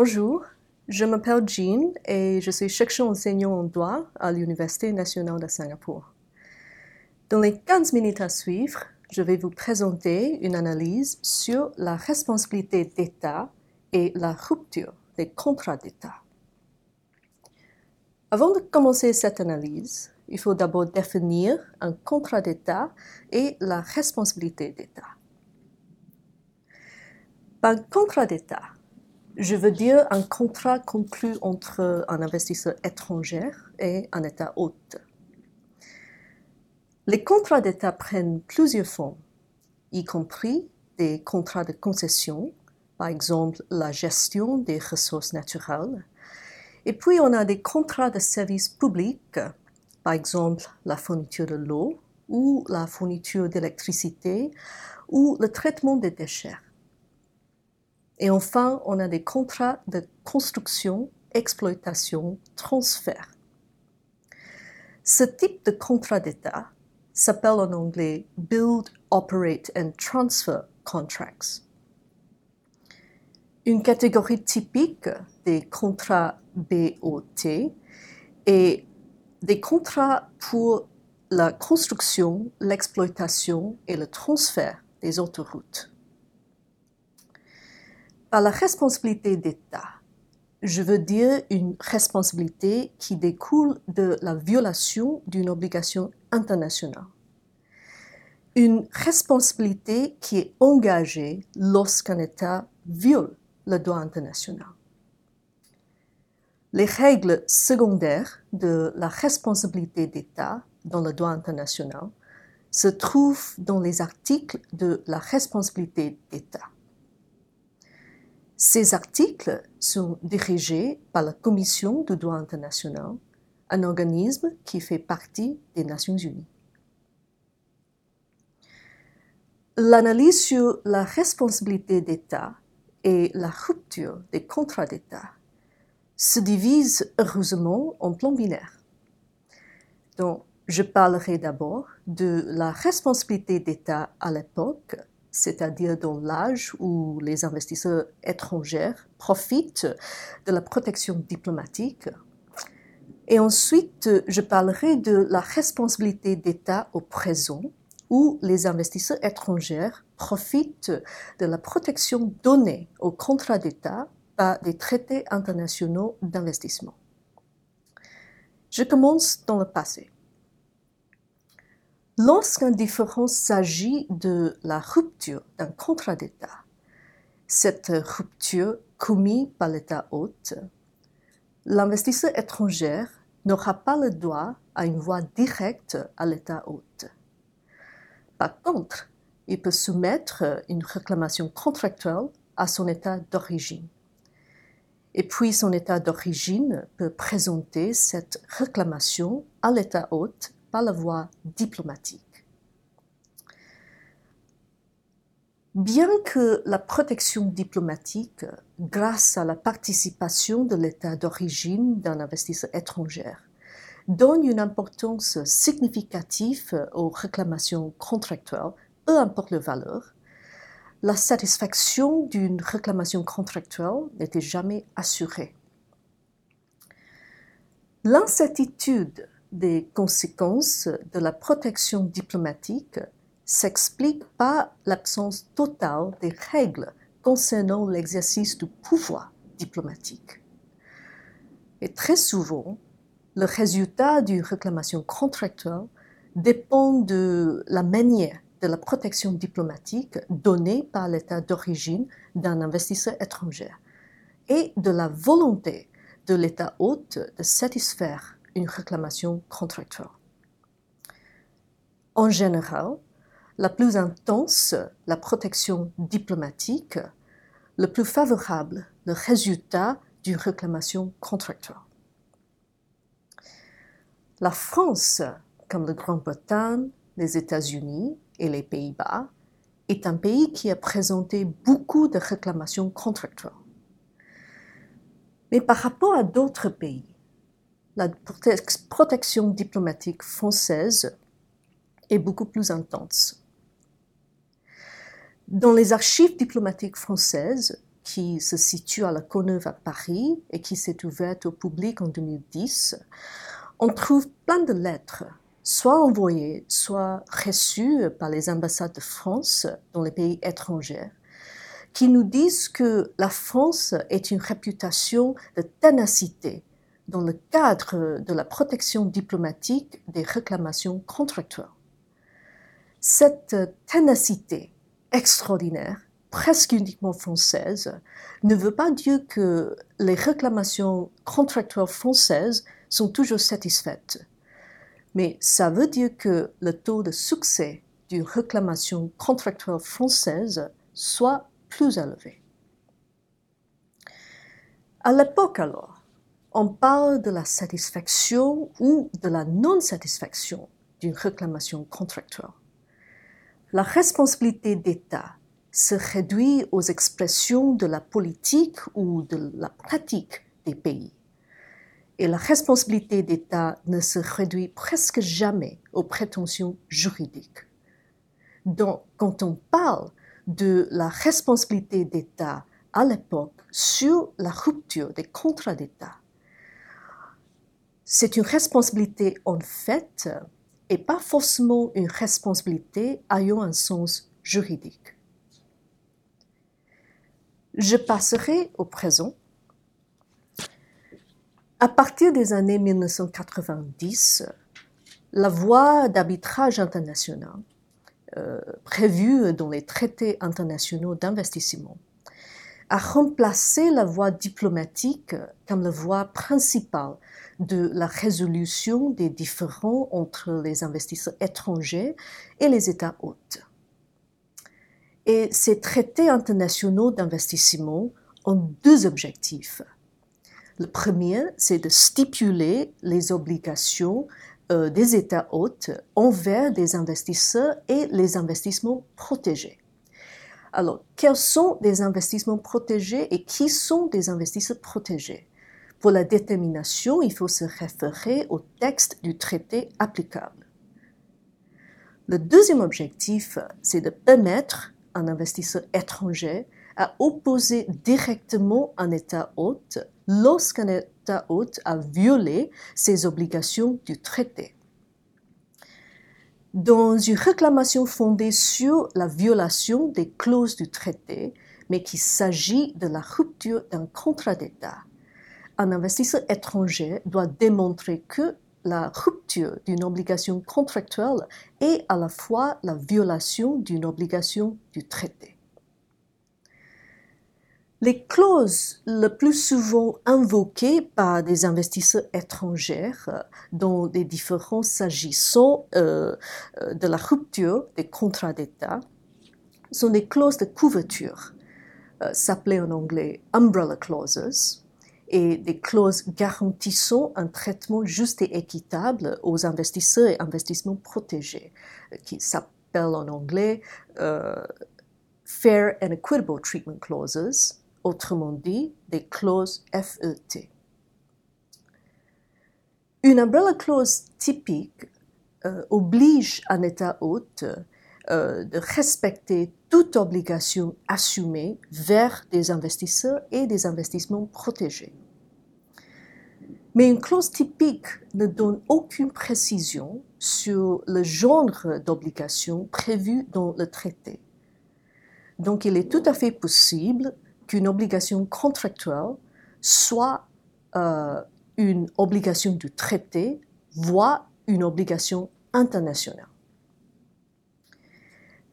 Bonjour, je m'appelle Jean et je suis chercheur enseignant en droit à l'Université nationale de Singapour. Dans les 15 minutes à suivre, je vais vous présenter une analyse sur la responsabilité d'État et la rupture des contrats d'État. Avant de commencer cette analyse, il faut d'abord définir un contrat d'État et la responsabilité d'État. Par contrat d'État, je veux dire un contrat conclu entre un investisseur étranger et un État hôte. Les contrats d'État prennent plusieurs formes, y compris des contrats de concession, par exemple la gestion des ressources naturelles, et puis on a des contrats de services publics, par exemple la fourniture de l'eau ou la fourniture d'électricité ou le traitement des déchets. Et enfin, on a des contrats de construction, exploitation, transfert. Ce type de contrat d'État s'appelle en anglais Build, Operate and Transfer Contracts. Une catégorie typique des contrats BOT est des contrats pour la construction, l'exploitation et le transfert des autoroutes. Par la responsabilité d'État, je veux dire une responsabilité qui découle de la violation d'une obligation internationale. Une responsabilité qui est engagée lorsqu'un État viole le droit international. Les règles secondaires de la responsabilité d'État dans le droit international se trouvent dans les articles de la responsabilité d'État. Ces articles sont dirigés par la Commission du droit international, un organisme qui fait partie des Nations Unies. L'analyse sur la responsabilité d'État et la rupture des contrats d'État se divise heureusement en plans binaires. Donc, je parlerai d'abord de la responsabilité d'État à l'époque, c'est-à-dire dans l'âge où les investisseurs étrangers profitent de la protection diplomatique. Et ensuite, je parlerai de la responsabilité d'État au présent, où les investisseurs étrangers profitent de la protection donnée aux contrats d'État par des traités internationaux d'investissement. Je commence dans le passé. Lorsqu'un différent s'agit de la rupture d'un contrat d'État, cette rupture commise par l'État hôte, l'investisseur étranger n'aura pas le droit à une voie directe à l'État hôte. Par contre, il peut soumettre une réclamation contractuelle à son État d'origine. Et puis son État d'origine peut présenter cette réclamation à l'État hôte la voie diplomatique. Bien que la protection diplomatique, grâce à la participation de l'État d'origine d'un investisseur étranger, donne une importance significative aux réclamations contractuelles, peu importe leur valeur, la satisfaction d'une réclamation contractuelle n'était jamais assurée. L'incertitude des conséquences de la protection diplomatique s'explique par l'absence totale des règles concernant l'exercice du pouvoir diplomatique. Et très souvent, le résultat d'une réclamation contractuelle dépend de la manière de la protection diplomatique donnée par l'État d'origine d'un investisseur étranger et de la volonté de l'État hôte de satisfaire une réclamation contractuelle. En général, la plus intense la protection diplomatique, le plus favorable le résultat d'une réclamation contractuelle. La France, comme la Grande-Bretagne, les États-Unis et les Pays-Bas, est un pays qui a présenté beaucoup de réclamations contractuelles. Mais par rapport à d'autres pays, la protection diplomatique française est beaucoup plus intense. Dans les archives diplomatiques françaises, qui se situe à la Courneuve à Paris et qui s'est ouverte au public en 2010, on trouve plein de lettres, soit envoyées, soit reçues par les ambassades de France dans les pays étrangers, qui nous disent que la France est une réputation de ténacité dans le cadre de la protection diplomatique des réclamations contractuelles. Cette ténacité extraordinaire, presque uniquement française, ne veut pas dire que les réclamations contractuelles françaises sont toujours satisfaites, mais ça veut dire que le taux de succès d'une réclamation contractuelle française soit plus élevé. À l'époque alors, on parle de la satisfaction ou de la non-satisfaction d'une réclamation contractuelle. La responsabilité d'État se réduit aux expressions de la politique ou de la pratique des pays. Et la responsabilité d'État ne se réduit presque jamais aux prétentions juridiques. Donc, quand on parle de la responsabilité d'État à l'époque sur la rupture des contrats d'État, c'est une responsabilité en fait et pas forcément une responsabilité ayant un sens juridique. Je passerai au présent. À partir des années 1990, la voie d'arbitrage international euh, prévue dans les traités internationaux d'investissement a remplacé la voie diplomatique comme la voie principale de la résolution des différends entre les investisseurs étrangers et les États hôtes. Et ces traités internationaux d'investissement ont deux objectifs. Le premier, c'est de stipuler les obligations euh, des États hôtes envers des investisseurs et les investissements protégés. Alors, quels sont des investissements protégés et qui sont des investisseurs protégés pour la détermination, il faut se référer au texte du traité applicable. Le deuxième objectif, c'est de permettre un investisseur étranger à opposer directement un État hôte lorsqu'un État hôte a violé ses obligations du traité. Dans une réclamation fondée sur la violation des clauses du traité, mais qu'il s'agit de la rupture d'un contrat d'État, un investisseur étranger doit démontrer que la rupture d'une obligation contractuelle est à la fois la violation d'une obligation du traité. Les clauses le plus souvent invoquées par des investisseurs étrangers dans des différends s'agissant euh, euh, de la rupture des contrats d'État sont des clauses de couverture, euh, s'appelées en anglais umbrella clauses, et des clauses garantissant un traitement juste et équitable aux investisseurs et investissements protégés, qui s'appellent en anglais euh, Fair and Equitable Treatment Clauses, autrement dit des clauses FET. Une umbrella clause typique euh, oblige un État hôte euh, de respecter toute obligation assumée vers des investisseurs et des investissements protégés. Mais une clause typique ne donne aucune précision sur le genre d'obligation prévue dans le traité. Donc il est tout à fait possible qu'une obligation contractuelle soit euh, une obligation du traité, voire une obligation internationale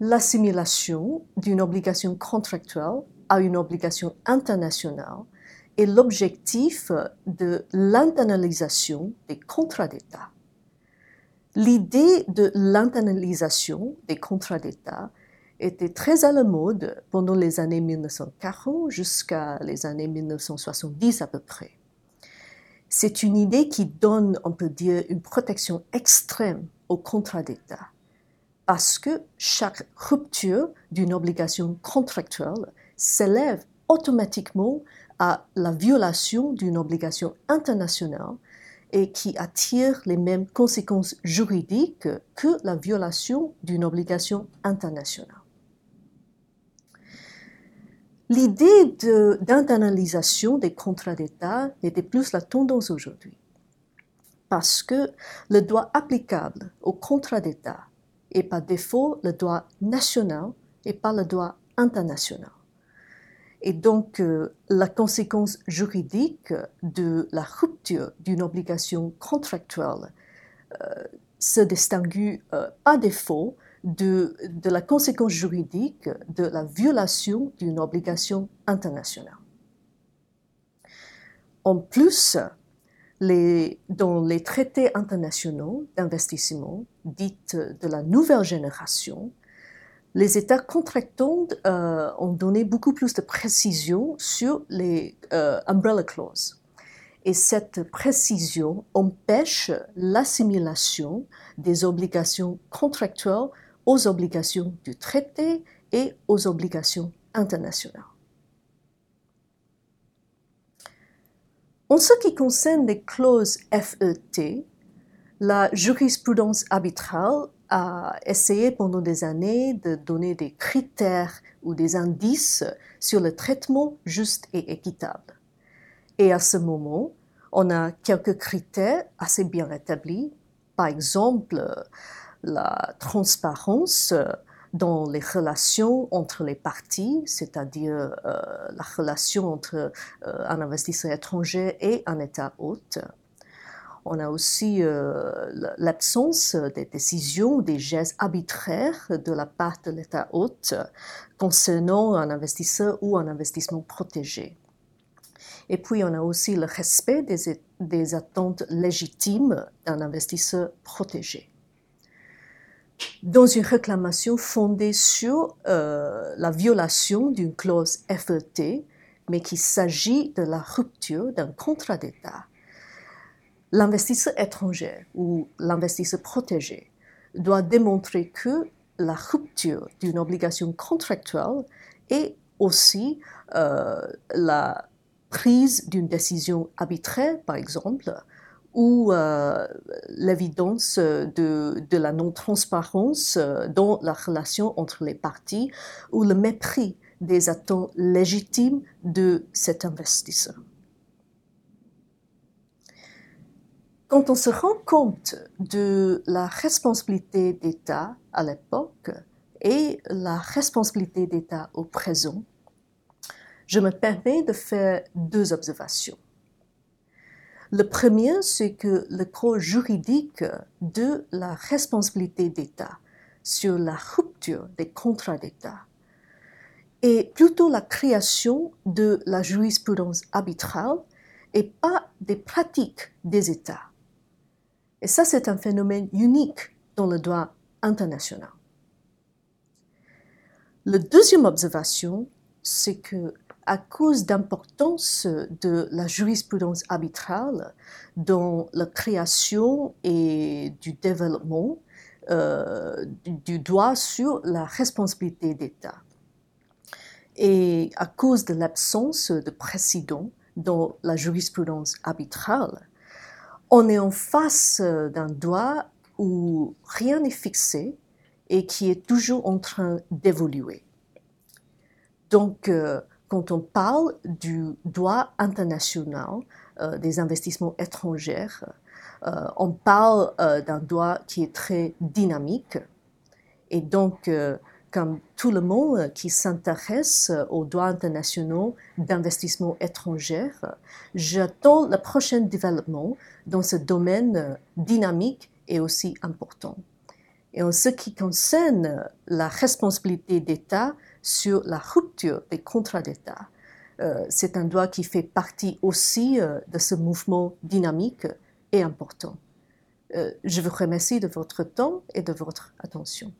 l'assimilation d'une obligation contractuelle à une obligation internationale est l'objectif de l'internalisation des contrats d'État. L'idée de l'internalisation des contrats d'État était très à la mode pendant les années 1940 jusqu'à les années 1970 à peu près. C'est une idée qui donne, on peut dire, une protection extrême aux contrats d'État parce que chaque rupture d'une obligation contractuelle s'élève automatiquement à la violation d'une obligation internationale et qui attire les mêmes conséquences juridiques que la violation d'une obligation internationale. L'idée d'internalisation des contrats d'État n'était plus la tendance aujourd'hui, parce que le droit applicable aux contrats d'État est par défaut le droit national et pas le droit international. Et donc, euh, la conséquence juridique de la rupture d'une obligation contractuelle euh, se distingue euh, par défaut de, la conséquence juridique de la violation d'une obligation internationale. En plus, dans les traités internationaux d'investissement, dites de la nouvelle génération, les États contractants euh, ont donné beaucoup plus de précision sur les euh, umbrella clauses. Et cette précision empêche l'assimilation des obligations contractuelles aux obligations du traité et aux obligations internationales. En ce qui concerne les clauses FET, la jurisprudence arbitrale a essayé pendant des années de donner des critères ou des indices sur le traitement juste et équitable. Et à ce moment, on a quelques critères assez bien établis. Par exemple, la transparence dans les relations entre les parties, c'est-à-dire euh, la relation entre euh, un investisseur étranger et un État hôte on a aussi euh, l'absence des décisions, des gestes arbitraires de la part de l'État hôte concernant un investisseur ou un investissement protégé. Et puis, on a aussi le respect des, attentes légitimes d'un investisseur protégé. Dans une réclamation fondée sur euh, la violation d'une clause FET, mais qu'il s'agit de la rupture d'un contrat d'État, L'investisseur étranger ou l'investisseur protégé doit démontrer que la rupture d'une obligation contractuelle est aussi euh, la prise d'une décision arbitraire, par exemple, ou euh, l'évidence de, de, la non-transparence dans la relation entre les parties, ou le mépris des attentes légitimes de cet investisseur. Quand on se rend compte de la responsabilité d'État à l'époque et la responsabilité d'État au présent, je me permets de faire deux observations. Le premier, c'est que le corps juridique de la responsabilité d'État sur la rupture des contrats d'État est plutôt la création de la jurisprudence arbitrale et pas des pratiques des États. Et ça, c'est un phénomène unique dans le droit international. La deuxième observation, c'est que à cause d'importance de la jurisprudence arbitrale dans la création et du développement euh, du droit sur la responsabilité d'État, et à cause de l'absence de précédent dans la jurisprudence arbitrale, on est en face d'un droit où rien n'est fixé et qui est toujours en train d'évoluer. Donc, euh, quand on parle du droit international euh, des investissements étrangers, on parle d'un droit qui est très dynamique. Et donc, comme tout le monde qui s'intéresse aux droits internationaux d'investissement étranger, j'attends le prochain développement dans ce domaine dynamique et aussi important. Et en ce qui concerne la responsabilité d'État sur la rupture des contrats d'État, euh, c'est un droit qui fait partie aussi euh, de ce mouvement dynamique et important. Euh, je vous remercie de votre temps et de votre attention.